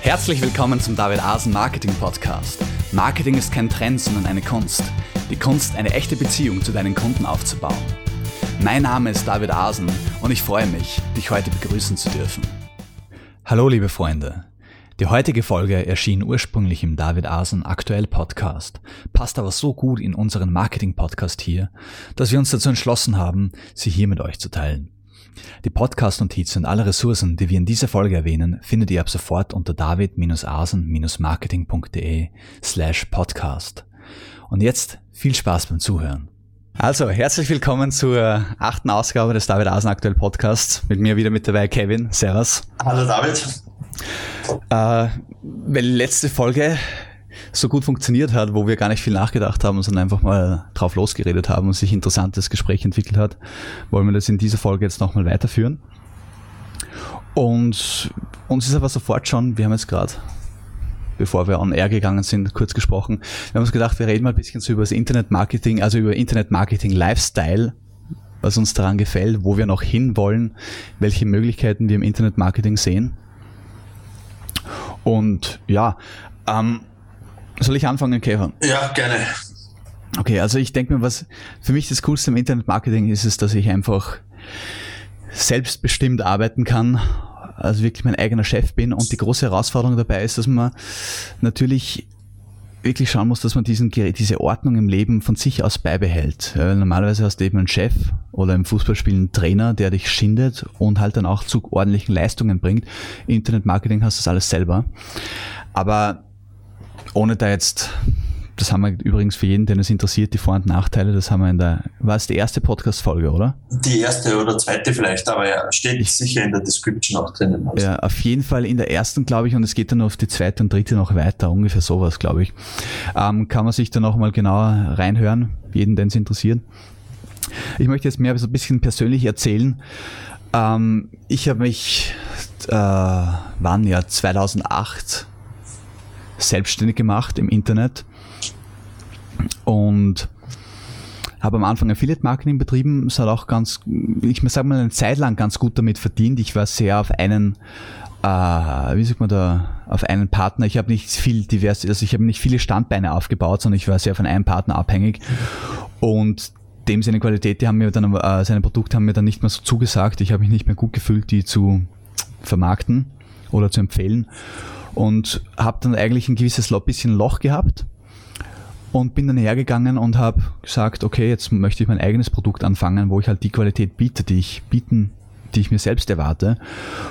Herzlich willkommen zum David Asen Marketing Podcast. Marketing ist kein Trend, sondern eine Kunst. Die Kunst, eine echte Beziehung zu deinen Kunden aufzubauen. Mein Name ist David Asen und ich freue mich, dich heute begrüßen zu dürfen. Hallo liebe Freunde. Die heutige Folge erschien ursprünglich im David Asen Aktuell Podcast, passt aber so gut in unseren Marketing Podcast hier, dass wir uns dazu entschlossen haben, sie hier mit euch zu teilen. Die Podcast-Notizen und alle Ressourcen, die wir in dieser Folge erwähnen, findet ihr ab sofort unter david-asen-marketing.de slash podcast. Und jetzt viel Spaß beim Zuhören. Also, herzlich willkommen zur achten Ausgabe des David Asen Aktuell Podcasts. Mit mir wieder mit dabei Kevin. Servus. Hallo David. Äh, weil letzte Folge so gut funktioniert hat, wo wir gar nicht viel nachgedacht haben, sondern einfach mal drauf losgeredet haben und sich interessantes Gespräch entwickelt hat, wollen wir das in dieser Folge jetzt nochmal weiterführen. Und uns ist aber sofort schon, wir haben jetzt gerade, bevor wir on air gegangen sind, kurz gesprochen, wir haben uns gedacht, wir reden mal ein bisschen so über das Internet-Marketing, also über Internet-Marketing-Lifestyle, was uns daran gefällt, wo wir noch hinwollen, welche Möglichkeiten wir im Internet-Marketing sehen. Und ja, ähm, soll ich anfangen, Käfer? Ja, gerne. Okay, also ich denke mir, was für mich das Coolste im Internetmarketing ist, ist, dass ich einfach selbstbestimmt arbeiten kann, also wirklich mein eigener Chef bin. Und die große Herausforderung dabei ist, dass man natürlich wirklich schauen muss, dass man diesen, diese Ordnung im Leben von sich aus beibehält. Normalerweise hast du eben einen Chef oder im Fußballspiel einen Trainer, der dich schindet und halt dann auch zu ordentlichen Leistungen bringt. Internetmarketing hast du das alles selber. Aber ohne da jetzt, das haben wir übrigens für jeden, den es interessiert, die Vor- und Nachteile, das haben wir in der, war es die erste Podcast-Folge, oder? Die erste oder zweite vielleicht, aber ja, steht ich, sicher in der Description auch drinnen. Also. Ja, auf jeden Fall in der ersten, glaube ich, und es geht dann auf die zweite und dritte noch weiter, ungefähr sowas, glaube ich. Ähm, kann man sich dann auch mal genauer reinhören, jeden, den es interessiert. Ich möchte jetzt mehr so ein bisschen persönlich erzählen. Ähm, ich habe mich, äh, wann ja, 2008 selbstständig gemacht im Internet und habe am Anfang Affiliate Marketing betrieben. Es hat auch ganz, ich sag mal, eine Zeit lang ganz gut damit verdient. Ich war sehr auf einen, äh, wie sagt man da, auf einen Partner. Ich habe nicht viel divers, also ich habe nicht viele Standbeine aufgebaut, sondern ich war sehr von einem Partner abhängig. Und dem seine Qualität, die haben mir dann, äh, seine Produkte haben mir dann nicht mehr so zugesagt. Ich habe mich nicht mehr gut gefühlt, die zu vermarkten oder zu empfehlen und habe dann eigentlich ein gewisses bisschen Loch gehabt und bin dann hergegangen und habe gesagt, okay, jetzt möchte ich mein eigenes Produkt anfangen, wo ich halt die Qualität biete, die ich bieten, die ich mir selbst erwarte.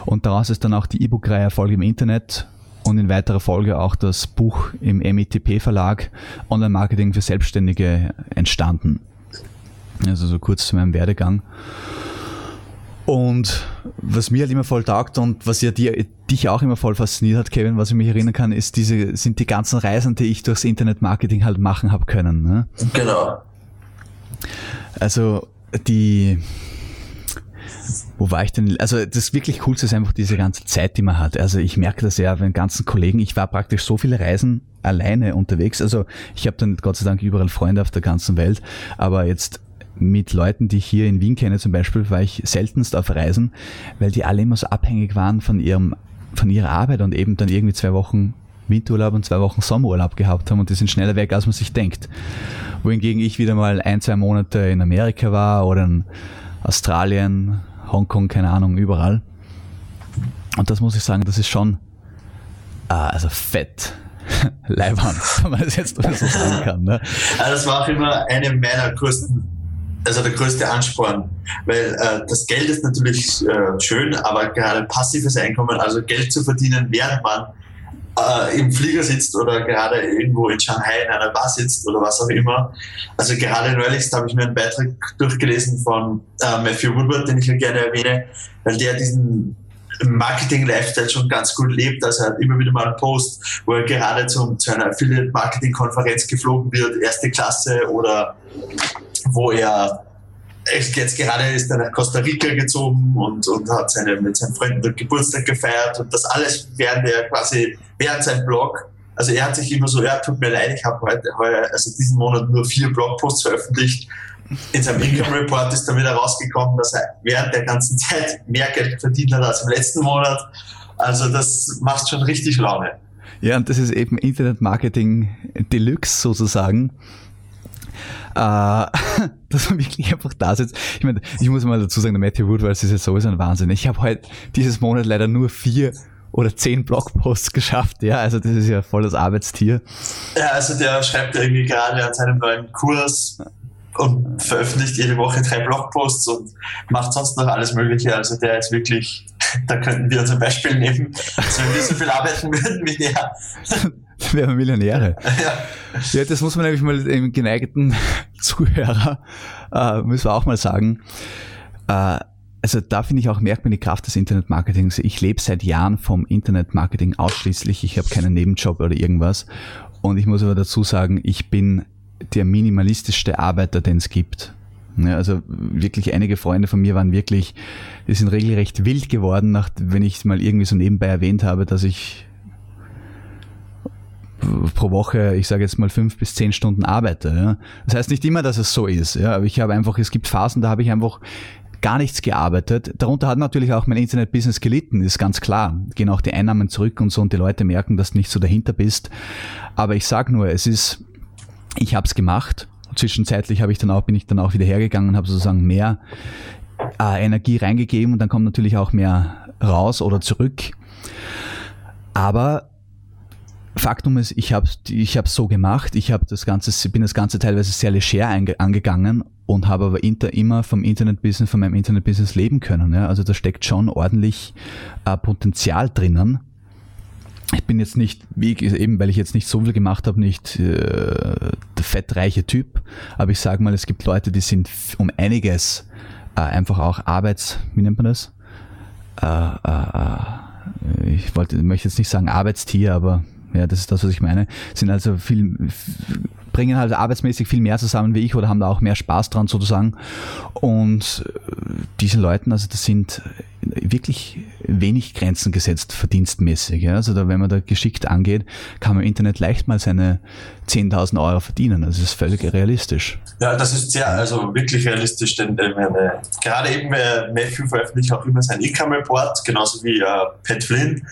Und daraus ist dann auch die E-Book-Reihe Erfolg im Internet und in weiterer Folge auch das Buch im MITP Verlag Online Marketing für Selbstständige entstanden. Also so kurz zu meinem Werdegang. Und was mir halt immer voll taugt und was ja dir, dich auch immer voll fasziniert hat, Kevin, was ich mich erinnern kann, ist diese, sind die ganzen Reisen, die ich durchs Internetmarketing halt machen habe können. Ne? Genau. Also die, wo war ich denn? Also das wirklich Coolste ist einfach diese ganze Zeit, die man hat. Also ich merke das ja bei den ganzen Kollegen. Ich war praktisch so viele Reisen alleine unterwegs. Also ich habe dann Gott sei Dank überall Freunde auf der ganzen Welt. Aber jetzt mit Leuten, die ich hier in Wien kenne zum Beispiel, war ich seltenst auf Reisen, weil die alle immer so abhängig waren von ihrem, von ihrer Arbeit und eben dann irgendwie zwei Wochen Winterurlaub und zwei Wochen Sommerurlaub gehabt haben und die sind schneller weg, als man sich denkt. Wohingegen ich wieder mal ein, zwei Monate in Amerika war oder in Australien, Hongkong, keine Ahnung, überall. Und das muss ich sagen, das ist schon, ah, also fett. Leibhand, wenn man das jetzt so sagen kann. Ne? Also das war auch immer eine meiner größten also der größte Ansporn, weil äh, das Geld ist natürlich äh, schön, aber gerade passives Einkommen, also Geld zu verdienen, während man äh, im Flieger sitzt oder gerade irgendwo in Shanghai in einer Bar sitzt oder was auch immer. Also gerade neulich habe ich mir einen Beitrag durchgelesen von äh, Matthew Woodward, den ich ja gerne erwähne, weil der diesen Marketing-Lifestyle schon ganz gut lebt. Also er hat immer wieder mal einen Post, wo er gerade zum, zu einer Affiliate-Marketing-Konferenz geflogen wird, erste Klasse oder wo er jetzt gerade ist er nach Costa Rica gezogen und, und hat seine, mit seinen Freunden Geburtstag gefeiert und das alles während er quasi, während sein Blog. Also er hat sich immer so, ja, tut mir leid, ich habe heute, heuer, also diesen Monat nur vier Blogposts veröffentlicht. In seinem Income Report ist dann wieder rausgekommen, dass er während der ganzen Zeit mehr Geld verdient hat als im letzten Monat. Also das macht schon richtig Laune. Ja, und das ist eben Internet Marketing Deluxe sozusagen. Äh, dass man wirklich einfach da sitzt. Ich meine, ich muss mal dazu sagen, der Matthew Woodward ist ja sowieso ein Wahnsinn. Ich habe heute dieses Monat leider nur vier oder zehn Blogposts geschafft, ja, also das ist ja voll das Arbeitstier. Ja, also der schreibt irgendwie gerade an seinem neuen Kurs und veröffentlicht jede Woche drei Blogposts und macht sonst noch alles Mögliche. Also der ist wirklich, da könnten wir zum Beispiel nehmen, also wenn wir so viel arbeiten würden wie der. Wären wir Millionäre. Ja. ja, das muss man nämlich mal dem geneigten Zuhörer, äh, müssen wir auch mal sagen. Äh, also da finde ich auch, merkt man die Kraft des Internetmarketings. Ich lebe seit Jahren vom Internetmarketing ausschließlich. Ich habe keinen Nebenjob oder irgendwas. Und ich muss aber dazu sagen, ich bin der minimalistischste Arbeiter, den es gibt. Ja, also wirklich einige Freunde von mir waren wirklich, die sind regelrecht wild geworden, nach, wenn ich mal irgendwie so nebenbei erwähnt habe, dass ich pro Woche, ich sage jetzt mal fünf bis zehn Stunden arbeite. Ja. Das heißt nicht immer, dass es so ist, ja, aber ich habe einfach, es gibt Phasen, da habe ich einfach gar nichts gearbeitet. Darunter hat natürlich auch mein Internet-Business gelitten, ist ganz klar. Gehen auch die Einnahmen zurück und so und die Leute merken, dass du nicht so dahinter bist. Aber ich sage nur, es ist, ich habe es gemacht. Zwischenzeitlich habe ich dann auch, bin ich dann auch wieder hergegangen und habe sozusagen mehr äh, Energie reingegeben und dann kommt natürlich auch mehr raus oder zurück. Aber Faktum ist, ich habe ich habe so gemacht, ich habe das ganze bin das ganze teilweise sehr leger angegangen und habe aber inter, immer vom Internet-Business, von meinem Internet-Business leben können. Ja? Also da steckt schon ordentlich äh, Potenzial drinnen. Ich bin jetzt nicht, wie eben, weil ich jetzt nicht so viel gemacht habe, nicht äh, der fettreiche Typ, aber ich sage mal, es gibt Leute, die sind um einiges äh, einfach auch Arbeits, wie nennt man das? Äh, äh, äh ich wollte, möchte jetzt nicht sagen Arbeitstier, aber ja, das ist das, was ich meine. Sind also viel, bringen halt arbeitsmäßig viel mehr zusammen wie ich oder haben da auch mehr Spaß dran sozusagen. Und äh, diesen Leuten, also das sind wirklich wenig Grenzen gesetzt, verdienstmäßig. Ja? Also da, wenn man da geschickt angeht, kann man im Internet leicht mal seine 10.000 Euro verdienen. Also das ist völlig realistisch. Ja, das ist sehr, also wirklich realistisch, denn äh, gerade eben äh, Matthew veröffentlicht auch immer sein Income Report, genauso wie äh, Pat Flynn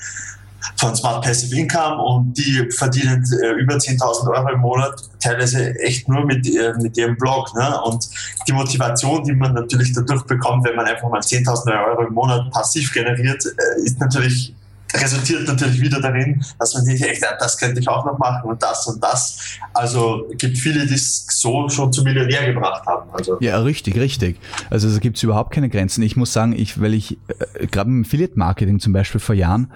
von Smart Passive Income und die verdienen äh, über 10.000 Euro im Monat, teilweise echt nur mit, äh, mit ihrem Blog. Ne? Und die Motivation, die man natürlich dadurch bekommt, wenn man einfach mal 10.000 Euro im Monat passiv generiert, äh, ist natürlich resultiert natürlich wieder darin, dass man sich echt, das könnte ich auch noch machen und das und das. Also gibt viele, die es so schon zum Millionär gebracht haben. Also. Ja, richtig, richtig. Also da gibt es überhaupt keine Grenzen. Ich muss sagen, ich, weil ich äh, gerade im Affiliate-Marketing zum Beispiel vor Jahren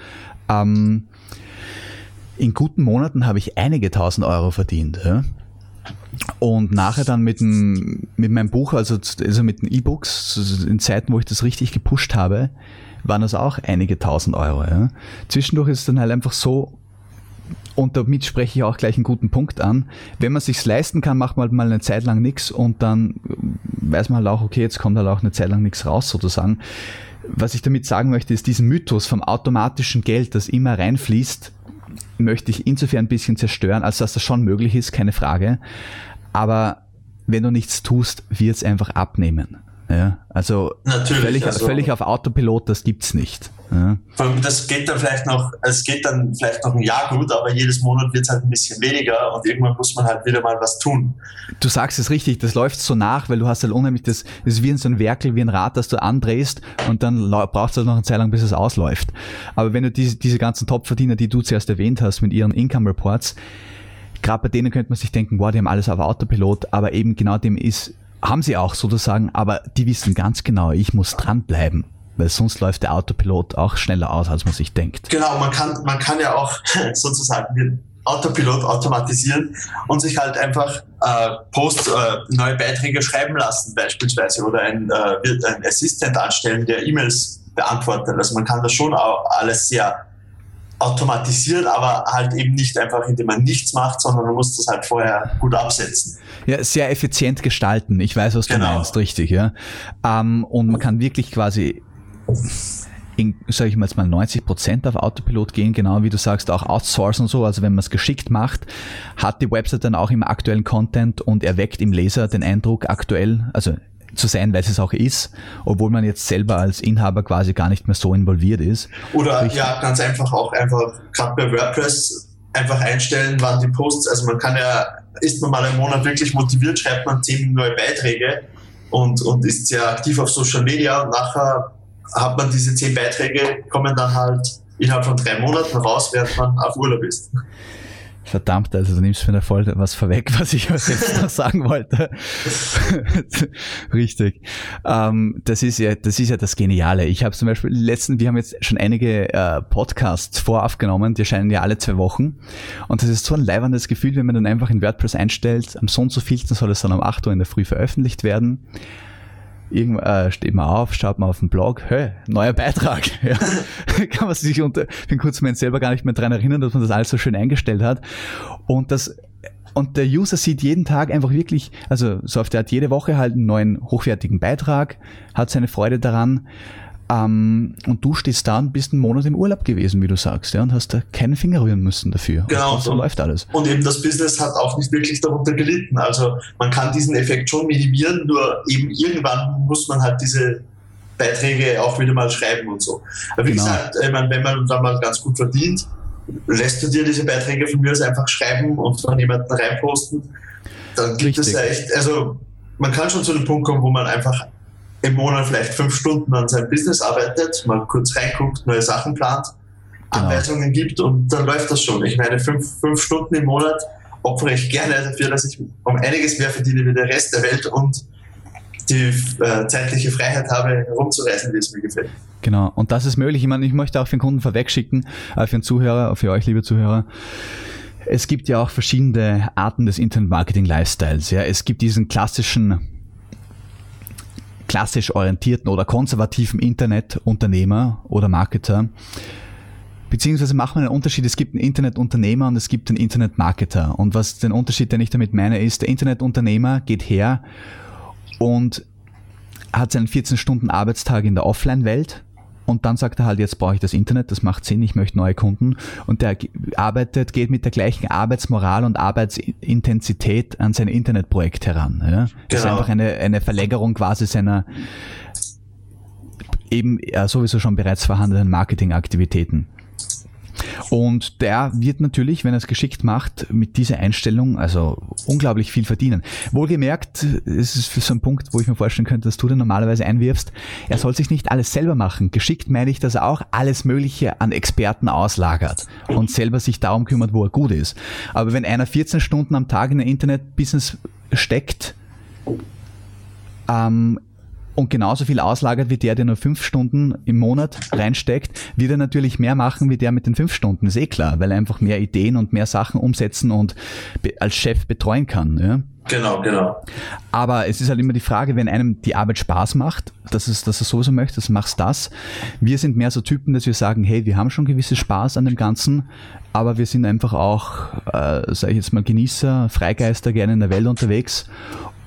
ähm, in guten Monaten habe ich einige tausend Euro verdient. Ja? Und nachher dann mit, dem, mit meinem Buch, also, also mit den E-Books, in Zeiten, wo ich das richtig gepusht habe, waren das auch einige tausend Euro. Ja? Zwischendurch ist es dann halt einfach so, und damit spreche ich auch gleich einen guten Punkt an. Wenn man sich's leisten kann, macht man halt mal eine Zeit lang nichts und dann weiß man halt auch, okay, jetzt kommt halt auch eine Zeit lang nichts raus sozusagen was ich damit sagen möchte, ist diesen Mythos vom automatischen Geld, das immer reinfließt, möchte ich insofern ein bisschen zerstören, als dass das schon möglich ist, keine Frage. Aber wenn du nichts tust, wird es einfach abnehmen. Ja, also Natürlich, völlig, also völlig auf Autopilot, das gibt's nicht. Ja. Das geht dann vielleicht noch, es geht dann vielleicht noch ein Jahr gut, aber jedes Monat wird es halt ein bisschen weniger und irgendwann muss man halt wieder mal was tun. Du sagst es richtig, das läuft so nach, weil du hast halt unheimlich das, das ist wie so ein Werkel, wie ein Rad, das du andrehst und dann brauchst du halt noch eine Zeit lang, bis es ausläuft. Aber wenn du diese, diese ganzen Topverdiener, die du zuerst erwähnt hast, mit ihren Income Reports, gerade bei denen könnte man sich denken, wow, die haben alles auf Autopilot, aber eben genau dem ist haben sie auch sozusagen, aber die wissen ganz genau, ich muss dranbleiben, weil sonst läuft der Autopilot auch schneller aus, als man sich denkt. Genau, man kann, man kann ja auch sozusagen den Autopilot automatisieren und sich halt einfach äh, Post, äh, neue Beiträge schreiben lassen beispielsweise oder ein, äh, ein Assistent anstellen, der E-Mails beantwortet. Also man kann das schon auch alles sehr automatisiert, aber halt eben nicht einfach, indem man nichts macht, sondern man muss das halt vorher gut absetzen. Ja, sehr effizient gestalten. Ich weiß, was du genau. meinst, richtig, ja. Ähm, und man kann wirklich quasi in, sag ich mal jetzt mal 90 Prozent auf Autopilot gehen, genau wie du sagst, auch outsourcen und so. Also wenn man es geschickt macht, hat die Website dann auch immer aktuellen Content und erweckt im Leser den Eindruck aktuell, also zu sein, weil es auch ist, obwohl man jetzt selber als Inhaber quasi gar nicht mehr so involviert ist. Oder Richtig. ja, ganz einfach auch einfach, gerade bei WordPress, einfach einstellen, wann die Posts, also man kann ja, ist man mal einen Monat wirklich motiviert, schreibt man zehn neue Beiträge und, und ist sehr aktiv auf Social Media und nachher hat man diese zehn Beiträge, kommen dann halt innerhalb von drei Monaten raus, während man auf Urlaub ist. Verdammt, also du nimmst mir da voll was vorweg, was ich was jetzt noch sagen wollte. Richtig. Ähm, das ist ja, das ist ja das Geniale. Ich habe zum Beispiel letzten, wir haben jetzt schon einige äh, Podcasts voraufgenommen, die erscheinen ja alle zwei Wochen. Und das ist so ein leibendes Gefühl, wenn man dann einfach in WordPress einstellt, am so und so vielten soll es dann um 8 Uhr in der Früh veröffentlicht werden irgendwann äh, steht man auf, schaut man auf den Blog, hey, neuer Beitrag. Ja. Kann man sich unter, bin kurz Moment selber gar nicht mehr dran erinnern, dass man das alles so schön eingestellt hat. Und das und der User sieht jeden Tag einfach wirklich, also so auf der Art jede Woche halt einen neuen hochwertigen Beitrag, hat seine Freude daran. Ähm, und du stehst da und bist einen Monat im Urlaub gewesen, wie du sagst, ja, und hast da keinen Finger rühren müssen dafür. Genau. Und so läuft alles. Und eben das Business hat auch nicht wirklich darunter gelitten. Also man kann diesen Effekt schon minimieren, nur eben irgendwann muss man halt diese Beiträge auch wieder mal schreiben und so. Aber wie genau. gesagt, ich meine, wenn man dann mal ganz gut verdient, lässt du dir diese Beiträge von mir aus einfach schreiben und von jemandem reinposten, dann gibt es ja echt, also man kann schon zu dem Punkt kommen, wo man einfach im Monat vielleicht fünf Stunden an seinem Business arbeitet, mal kurz reinguckt, neue Sachen plant, genau. Anweisungen gibt und dann läuft das schon. Ich meine, fünf, fünf Stunden im Monat opfere ich gerne dafür, dass ich um einiges mehr verdiene wie der Rest der Welt und die äh, zeitliche Freiheit habe, herumzureisen, wie es mir gefällt. Genau, und das ist möglich. Ich meine, ich möchte auch für den Kunden vorwegschicken, äh, für den Zuhörer, für euch, liebe Zuhörer, es gibt ja auch verschiedene Arten des Internet-Marketing-Lifestyles. Ja, es gibt diesen klassischen klassisch orientierten oder konservativen Internetunternehmer oder Marketer. Beziehungsweise machen wir einen Unterschied. Es gibt einen Internetunternehmer und es gibt einen Internetmarketer. Und was den Unterschied, den ich damit meine, ist, der Internetunternehmer geht her und hat seinen 14 Stunden Arbeitstag in der Offline-Welt und dann sagt er halt, jetzt brauche ich das Internet, das macht Sinn, ich möchte neue Kunden. Und der arbeitet, geht mit der gleichen Arbeitsmoral und Arbeitsintensität an sein Internetprojekt heran. Ja? Das genau. ist einfach eine, eine Verlängerung quasi seiner eben sowieso schon bereits vorhandenen Marketingaktivitäten. Und der wird natürlich, wenn er es geschickt macht, mit dieser Einstellung also unglaublich viel verdienen. Wohlgemerkt, es ist für so ein Punkt, wo ich mir vorstellen könnte, dass du den normalerweise einwirfst, er soll sich nicht alles selber machen. Geschickt meine ich, dass er auch alles Mögliche an Experten auslagert und selber sich darum kümmert, wo er gut ist. Aber wenn einer 14 Stunden am Tag in ein Internet-Business steckt, ähm, und genauso viel auslagert wie der, der nur fünf Stunden im Monat reinsteckt, wird er natürlich mehr machen wie der mit den fünf Stunden. Ist eh klar, weil er einfach mehr Ideen und mehr Sachen umsetzen und als Chef betreuen kann. Ja? Genau, genau. Aber es ist halt immer die Frage, wenn einem die Arbeit Spaß macht, dass es, dass er sowieso möchte, dass machst das. Wir sind mehr so Typen, dass wir sagen, hey, wir haben schon gewisse Spaß an dem Ganzen, aber wir sind einfach auch, äh, sage ich jetzt mal, Genießer, Freigeister, gerne in der Welt unterwegs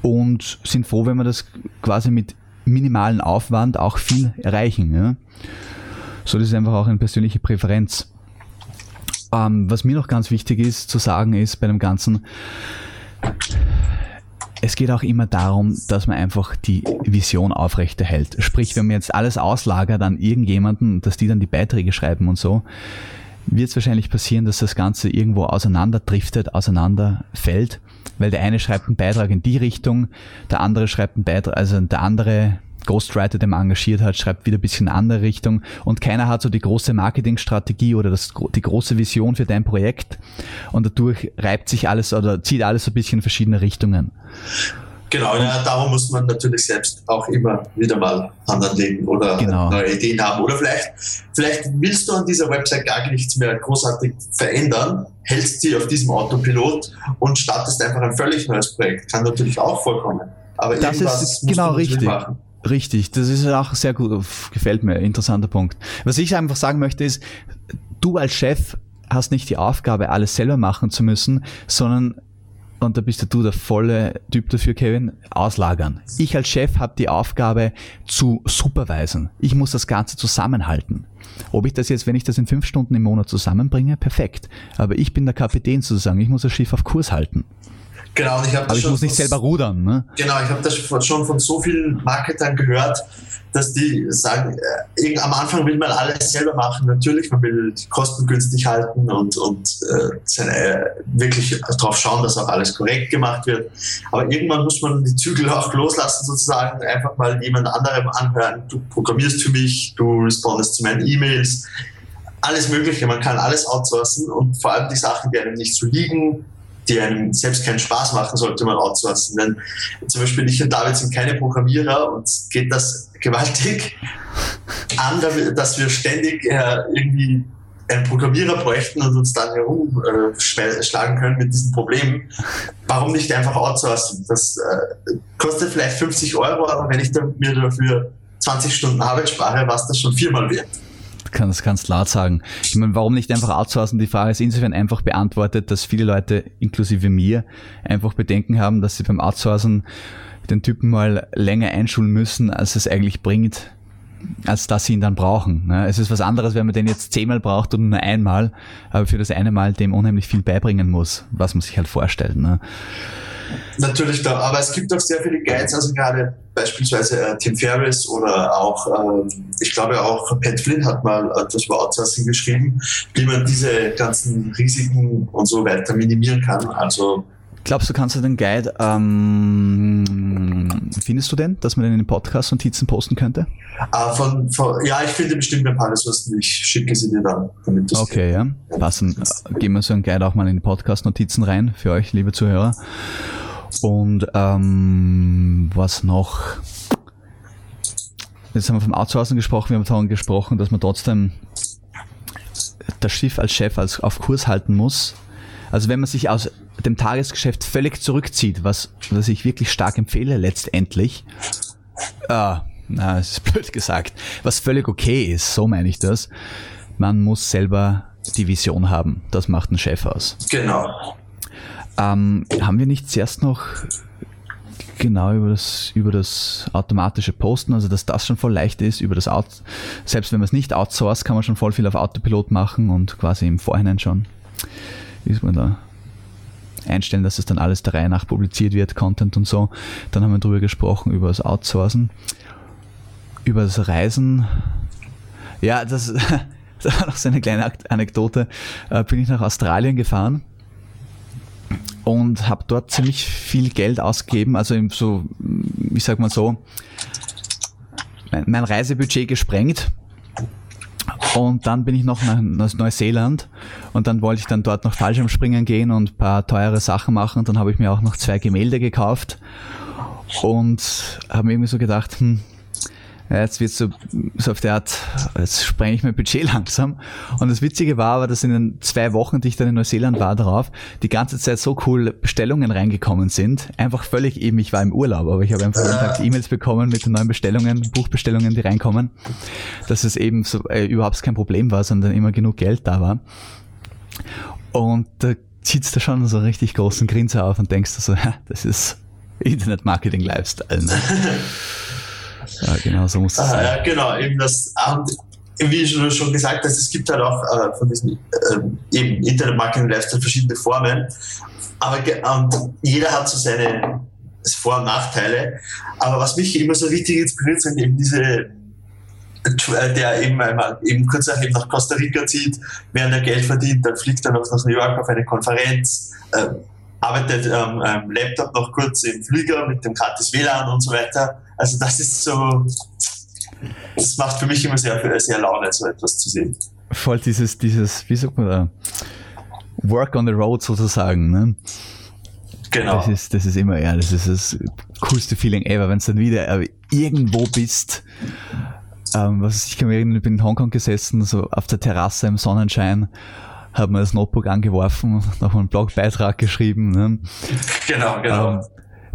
und sind froh, wenn wir das quasi mit minimalen Aufwand auch viel erreichen. Ja? So, das ist einfach auch eine persönliche Präferenz. Ähm, was mir noch ganz wichtig ist zu sagen ist bei dem Ganzen, es geht auch immer darum, dass man einfach die Vision aufrechterhält. Sprich, wenn man jetzt alles auslagert an irgendjemanden, dass die dann die Beiträge schreiben und so, wird es wahrscheinlich passieren, dass das Ganze irgendwo auseinanderdriftet, auseinanderfällt weil der eine schreibt einen Beitrag in die Richtung, der andere schreibt einen Beitrag, also der andere Ghostwriter, der man engagiert hat, schreibt wieder ein bisschen in eine andere Richtung und keiner hat so die große Marketingstrategie oder das, die große Vision für dein Projekt und dadurch reibt sich alles oder zieht alles so ein bisschen in verschiedene Richtungen. Genau, ja, darum muss man natürlich selbst auch immer wieder mal Hand anlegen oder genau. neue Ideen haben. Oder vielleicht, vielleicht willst du an dieser Website gar nichts mehr großartig verändern, hältst sie auf diesem Autopilot und startest einfach ein völlig neues Projekt. Kann natürlich auch vorkommen. Aber das ist genau richtig. Machen. Richtig, das ist auch sehr gut, gefällt mir, interessanter Punkt. Was ich einfach sagen möchte ist, du als Chef hast nicht die Aufgabe, alles selber machen zu müssen, sondern und da bist du der volle Typ dafür, Kevin, auslagern. Ich als Chef habe die Aufgabe zu supervisen. Ich muss das Ganze zusammenhalten. Ob ich das jetzt, wenn ich das in fünf Stunden im Monat zusammenbringe, perfekt. Aber ich bin der Kapitän sozusagen. Ich muss das Schiff auf Kurs halten. Genau, und ich habe Aber ich muss nicht selber rudern. Ne? Genau, ich habe das schon von so vielen Marketern gehört, dass die sagen, äh, am Anfang will man alles selber machen. Natürlich, man will die Kosten günstig halten und, und äh, seine, äh, wirklich darauf schauen, dass auch alles korrekt gemacht wird. Aber irgendwann muss man die Zügel auch loslassen, sozusagen, einfach mal jemand anderem anhören. Du programmierst für mich, du respondest zu meinen E-Mails, alles Mögliche. Man kann alles outsourcen und vor allem die Sachen, die einem nicht so liegen, die einem selbst keinen Spaß machen, sollte man outsourcen. Denn zum Beispiel ich und David sind keine Programmierer und geht das gewaltig an, dass wir ständig äh, irgendwie einen Programmierer bräuchten und uns dann herumschlagen äh, können mit diesen Problemen. Warum nicht einfach outsourcen? Das äh, kostet vielleicht 50 Euro, aber wenn ich mir dafür 20 Stunden Arbeit spare, war es das schon viermal wert kann, das kannst laut sagen. Ich meine, warum nicht einfach outsourcen? Die Frage ist insofern einfach beantwortet, dass viele Leute, inklusive mir, einfach Bedenken haben, dass sie beim Outsourcen den Typen mal länger einschulen müssen, als es eigentlich bringt, als dass sie ihn dann brauchen. Es ist was anderes, wenn man den jetzt zehnmal braucht und nur einmal, aber für das eine Mal dem unheimlich viel beibringen muss, was man sich halt vorstellt. Ne? Natürlich da, aber es gibt auch sehr viele Guides, also gerade beispielsweise äh, Tim Ferriss oder auch, äh, ich glaube auch Pat Flynn hat mal etwas über Outsourcing geschrieben, wie man diese ganzen Risiken und so weiter minimieren kann. Also Glaubst du, kannst du den Guide, ähm, findest du denn, dass man den in den Podcast-Notizen posten könnte? Ah, von, von, ja, ich finde bestimmt ein paar Ressourcen, ich schicke sie dir dann. Damit okay, ja. Passen. Geben wir so einen Guide auch mal in die Podcast-Notizen rein, für euch, liebe Zuhörer. Und ähm, was noch? Jetzt haben wir vom Outsourcing gesprochen, wir haben davon gesprochen, dass man trotzdem das Schiff als Chef als auf Kurs halten muss. Also wenn man sich aus dem Tagesgeschäft völlig zurückzieht, was, was ich wirklich stark empfehle letztendlich, äh, na, es ist blöd gesagt, was völlig okay ist, so meine ich das. Man muss selber die Vision haben. Das macht ein Chef aus. Genau. Ähm, haben wir nicht zuerst noch genau über das, über das automatische Posten, also dass das schon voll leicht ist, über das Out, selbst wenn man es nicht outsourced, kann man schon voll viel auf Autopilot machen und quasi im Vorhinein schon, ist man da, einstellen, dass es dann alles der Reihe nach publiziert wird, Content und so. Dann haben wir darüber gesprochen, über das Outsourcen, über das Reisen. Ja, das, das war noch so eine kleine Anekdote. Äh, bin ich nach Australien gefahren und habe dort ziemlich viel Geld ausgegeben, also so, ich sag mal so, mein, Reisebudget gesprengt. Und dann bin ich noch nach Neuseeland und dann wollte ich dann dort noch Fallschirmspringen gehen und paar teure Sachen machen. Und dann habe ich mir auch noch zwei Gemälde gekauft und habe mir irgendwie so gedacht, hm, ja, jetzt wird so, so auf der Art, jetzt sprenge ich mein Budget langsam. Und das Witzige war aber, dass in den zwei Wochen, die ich dann in Neuseeland war, darauf, die ganze Zeit so cool Bestellungen reingekommen sind. Einfach völlig eben, ich war im Urlaub, aber ich habe einfach jeden Tag E-Mails bekommen mit den neuen Bestellungen, Buchbestellungen, die reinkommen, dass es eben so äh, überhaupt kein Problem war, sondern immer genug Geld da war. Und da zieht's da schon so einen richtig großen Grinser auf und denkst du so, ja, das ist Internet-Marketing-Lifestyle. Ne? Ja, genau, so muss es sein. Ja, genau, eben das, und wie du schon gesagt hast, es gibt halt auch äh, von diesem äh, eben Internet-Marketing-Lifestyle verschiedene Formen, aber und jeder hat so seine Vor- und Nachteile. Aber was mich immer so richtig inspiriert, sind eben diese äh, der eben, einmal, eben kurz nach, eben nach Costa Rica zieht, während er Geld verdient, dann fliegt er noch nach New York auf eine Konferenz, äh, arbeitet ähm, am Laptop noch kurz im Flieger mit dem gratis WLAN und so weiter also das ist so, das macht für mich immer sehr, sehr Laune, so etwas zu sehen. Voll dieses, dieses, wie sagt man da, Work on the Road sozusagen, ne? Genau. Das ist, das ist immer, ja, das ist das coolste Feeling ever, wenn du dann wieder irgendwo bist. Ähm, was ich kann mir erinnern, ich bin in Hongkong gesessen, so auf der Terrasse im Sonnenschein, habe mir das Notebook angeworfen, noch einen Blogbeitrag geschrieben. Ne? Genau, genau. Ähm,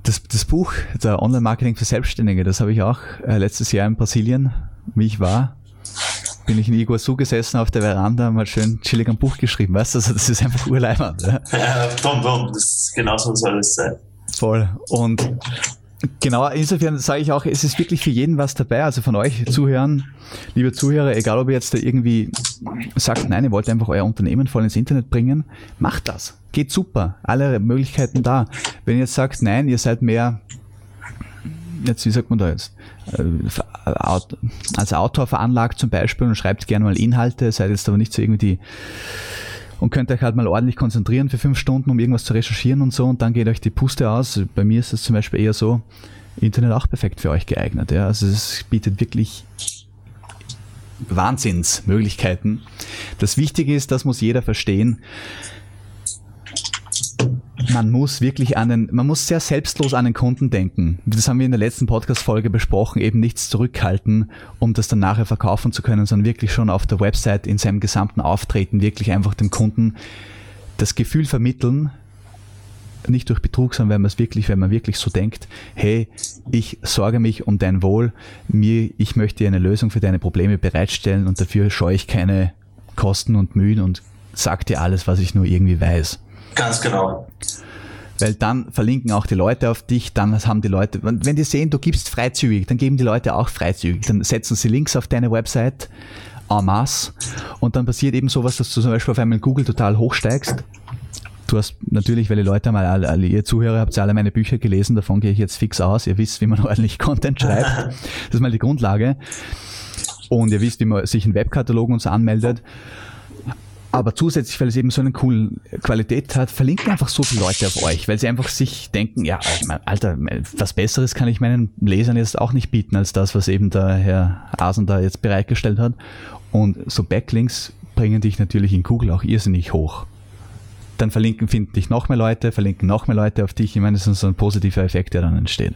das, das Buch, der Online-Marketing für Selbstständige, das habe ich auch äh, letztes Jahr in Brasilien, wie ich war, bin ich in Iguazu gesessen auf der Veranda, mal schön chillig ein Buch geschrieben, weißt du, also das ist einfach urleimend. Ja, ja Tom, Tom, das ist genau so soll es sein. Voll. Und genau, insofern sage ich auch, es ist wirklich für jeden was dabei, also von euch Zuhören, liebe Zuhörer, egal ob ihr jetzt da irgendwie sagt, nein, ihr wollt einfach euer Unternehmen voll ins Internet bringen, macht das. Geht super. Alle Möglichkeiten da. Wenn ihr jetzt sagt, nein, ihr seid mehr, jetzt, wie sagt man da jetzt? Äh, als Autor veranlagt zum Beispiel und schreibt gerne mal Inhalte, seid jetzt aber nicht so irgendwie die und könnt euch halt mal ordentlich konzentrieren für fünf Stunden, um irgendwas zu recherchieren und so und dann geht euch die Puste aus. Bei mir ist es zum Beispiel eher so, Internet auch perfekt für euch geeignet. Ja? Also es bietet wirklich Wahnsinnsmöglichkeiten. Das Wichtige ist, das muss jeder verstehen. Man muss wirklich an den, man muss sehr selbstlos an den Kunden denken. Das haben wir in der letzten Podcast-Folge besprochen, eben nichts zurückhalten, um das dann nachher verkaufen zu können, sondern wirklich schon auf der Website in seinem gesamten Auftreten wirklich einfach dem Kunden das Gefühl vermitteln, nicht durch Betrug, sondern wenn man es wirklich, wenn man wirklich so denkt, hey, ich sorge mich um dein Wohl, mir, ich möchte dir eine Lösung für deine Probleme bereitstellen und dafür scheue ich keine Kosten und Mühen und sag dir alles, was ich nur irgendwie weiß. Ganz genau. Weil dann verlinken auch die Leute auf dich, dann haben die Leute, wenn die sehen, du gibst freizügig, dann geben die Leute auch freizügig. Dann setzen sie Links auf deine Website en masse und dann passiert eben sowas, dass du zum Beispiel auf einmal Google total hochsteigst Du hast natürlich, weil die Leute mal, alle, alle, ihr Zuhörer habt ja alle meine Bücher gelesen, davon gehe ich jetzt fix aus. Ihr wisst, wie man ordentlich Content schreibt. Das ist mal die Grundlage. Und ihr wisst, wie man sich in Webkatalogen und so anmeldet. Aber zusätzlich, weil es eben so eine coole Qualität hat, verlinken einfach so viele Leute auf euch, weil sie einfach sich denken, ja, Alter, was Besseres kann ich meinen Lesern jetzt auch nicht bieten als das, was eben der Herr Asen da jetzt bereitgestellt hat. Und so Backlinks bringen dich natürlich in Google auch irrsinnig hoch dann verlinken, finden dich noch mehr Leute, verlinken noch mehr Leute auf dich. Ich meine, das ist so ein positiver Effekt, der dann entsteht.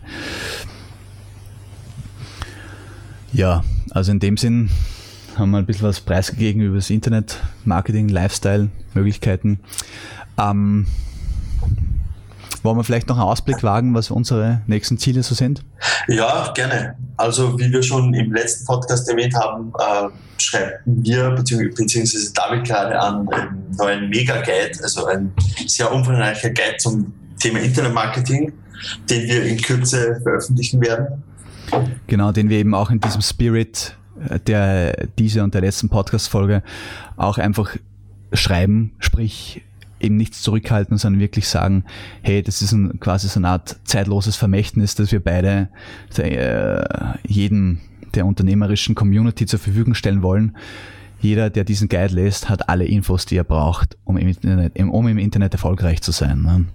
Ja, also in dem Sinn haben wir ein bisschen was preisgegeben über das Internet, Marketing, Lifestyle, Möglichkeiten. Ähm, wollen wir vielleicht noch einen Ausblick wagen, was unsere nächsten Ziele so sind? Ja, gerne. Also wie wir schon im letzten Podcast erwähnt haben, äh, schreiben wir bzw. David gerade an einen neuen Mega-Guide, also ein sehr umfangreicher Guide zum Thema Internetmarketing, den wir in Kürze veröffentlichen werden. Genau, den wir eben auch in diesem Spirit der diese und der letzten Podcast-Folge auch einfach schreiben, sprich eben nichts zurückhalten, sondern wirklich sagen, hey, das ist ein, quasi so eine Art zeitloses Vermächtnis, dass wir beide äh, jedem der unternehmerischen Community zur Verfügung stellen wollen. Jeder, der diesen Guide lässt, hat alle Infos, die er braucht, um im Internet, um im Internet erfolgreich zu sein. Ne?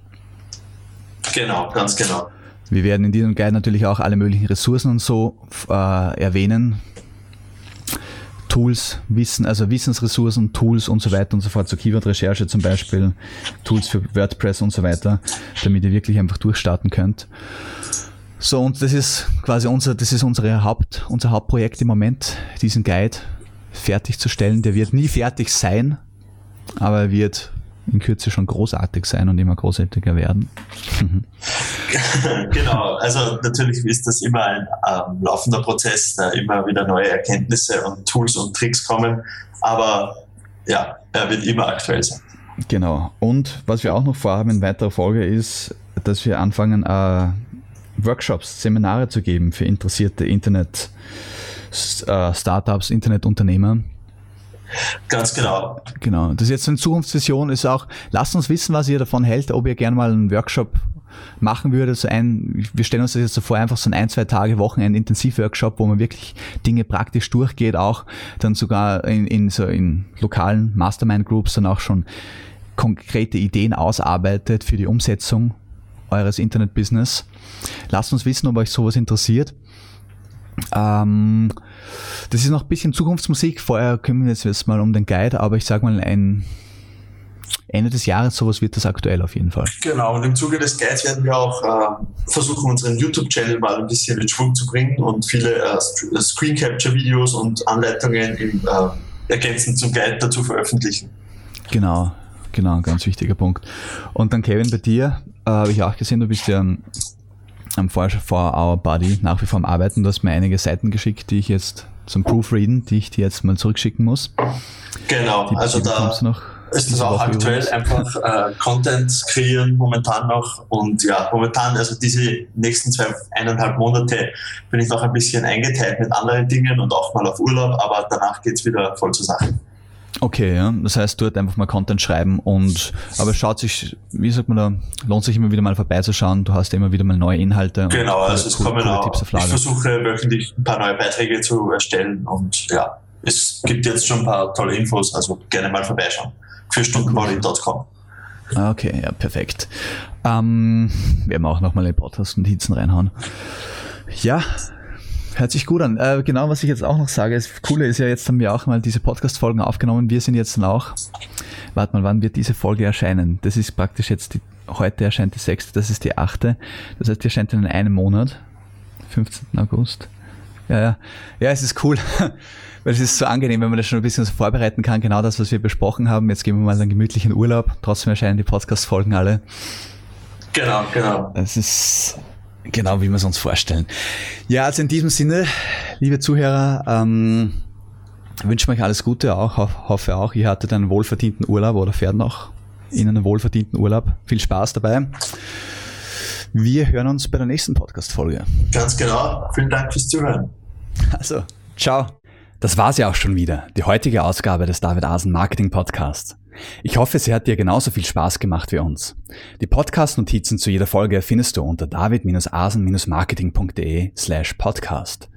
Genau, ganz genau. Wir werden in diesem Guide natürlich auch alle möglichen Ressourcen und so äh, erwähnen, Tools, Wissen, also Wissensressourcen, Tools und so weiter und so fort, zur Keyword-Recherche zum Beispiel, Tools für WordPress und so weiter, damit ihr wirklich einfach durchstarten könnt. So, und das ist quasi unser, das ist unsere Haupt, unser Hauptprojekt im Moment, diesen Guide fertigzustellen. Der wird nie fertig sein, aber er wird in Kürze schon großartig sein und immer großartiger werden. genau, also natürlich ist das immer ein ähm, laufender Prozess, da immer wieder neue Erkenntnisse und Tools und Tricks kommen, aber ja, er wird immer aktuell sein. Genau, und was wir auch noch vorhaben in weiterer Folge ist, dass wir anfangen, äh, Workshops, Seminare zu geben für interessierte Internet-Startups, äh, Internetunternehmer Ganz genau. Genau. Das ist jetzt eine Zukunftsvision, ist auch, lasst uns wissen, was ihr davon hält, ob ihr gerne mal einen Workshop machen würdet. So ein, wir stellen uns das jetzt so vor, einfach so ein ein, zwei Tage Wochenende Intensivworkshop, wo man wirklich Dinge praktisch durchgeht, auch dann sogar in, in so in lokalen Mastermind-Groups dann auch schon konkrete Ideen ausarbeitet für die Umsetzung eures Internet-Business. Lasst uns wissen, ob euch sowas interessiert. Ähm, das ist noch ein bisschen Zukunftsmusik. Vorher kümmern wir uns jetzt mal um den Guide, aber ich sage mal, ein Ende des Jahres sowas wird das aktuell auf jeden Fall. Genau, und im Zuge des Guides werden wir auch äh, versuchen, unseren YouTube-Channel mal ein bisschen in Schwung zu bringen und viele äh, Screen Capture-Videos und Anleitungen im, äh, ergänzend zum Guide dazu veröffentlichen. Genau, genau, ganz wichtiger Punkt. Und dann Kevin, bei dir äh, habe ich auch gesehen, du bist ja am For, for Our Body nach wie vor am Arbeiten. Du hast mir einige Seiten geschickt, die ich jetzt zum Proofreaden, die ich dir jetzt mal zurückschicken muss. Genau, die, also da noch ist das auch aktuell übrigens. einfach äh, Content kreieren momentan noch und ja, momentan, also diese nächsten zwei, eineinhalb Monate bin ich noch ein bisschen eingeteilt mit anderen Dingen und auch mal auf Urlaub, aber danach geht es wieder voll zur Sache. Okay, ja. Das heißt, dort einfach mal Content schreiben und aber es schaut sich, wie sagt man da, lohnt sich immer wieder mal vorbeizuschauen. Du hast immer wieder mal neue Inhalte. Genau, also es kommen auch, Tipps auf Lager. ich versuche wöchentlich ein paar neue Beiträge zu erstellen und ja, es gibt jetzt schon ein paar tolle Infos, also gerne mal vorbeischauen. Vierstundenbody.com. Ah, okay, ja, perfekt. Ähm, werden wir auch nochmal in Podcast-Notizen reinhauen. Ja, Hört sich gut an. Äh, genau, was ich jetzt auch noch sage, das Coole ist ja, jetzt haben wir auch mal diese Podcast-Folgen aufgenommen. Wir sind jetzt dann auch, warte mal, wann wird diese Folge erscheinen? Das ist praktisch jetzt, die, heute erscheint die sechste, das ist die achte. Das heißt, die erscheint dann in einem Monat, 15. August. Ja, ja. Ja, es ist cool. Weil es ist so angenehm, wenn man das schon ein bisschen so vorbereiten kann. Genau das, was wir besprochen haben. Jetzt gehen wir mal einen gemütlichen Urlaub. Trotzdem erscheinen die Podcast-Folgen alle. Genau, genau. Es ist Genau, wie wir es uns vorstellen. Ja, also in diesem Sinne, liebe Zuhörer, ähm, wünsche euch alles Gute auch, hoffe auch, ihr hattet einen wohlverdienten Urlaub oder fährt noch in einen wohlverdienten Urlaub. Viel Spaß dabei. Wir hören uns bei der nächsten Podcast-Folge. Ganz genau. Vielen Dank fürs Zuhören. Also, ciao. Das war's ja auch schon wieder, die heutige Ausgabe des David Asen Marketing Podcasts. Ich hoffe, sie hat dir genauso viel Spaß gemacht wie uns. Die Podcast-Notizen zu jeder Folge findest du unter david-asen-marketing.de slash podcast.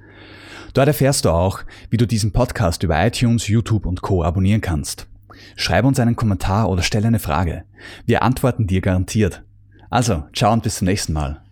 Dort erfährst du auch, wie du diesen Podcast über iTunes, YouTube und Co. abonnieren kannst. Schreib uns einen Kommentar oder stelle eine Frage. Wir antworten dir garantiert. Also, ciao und bis zum nächsten Mal.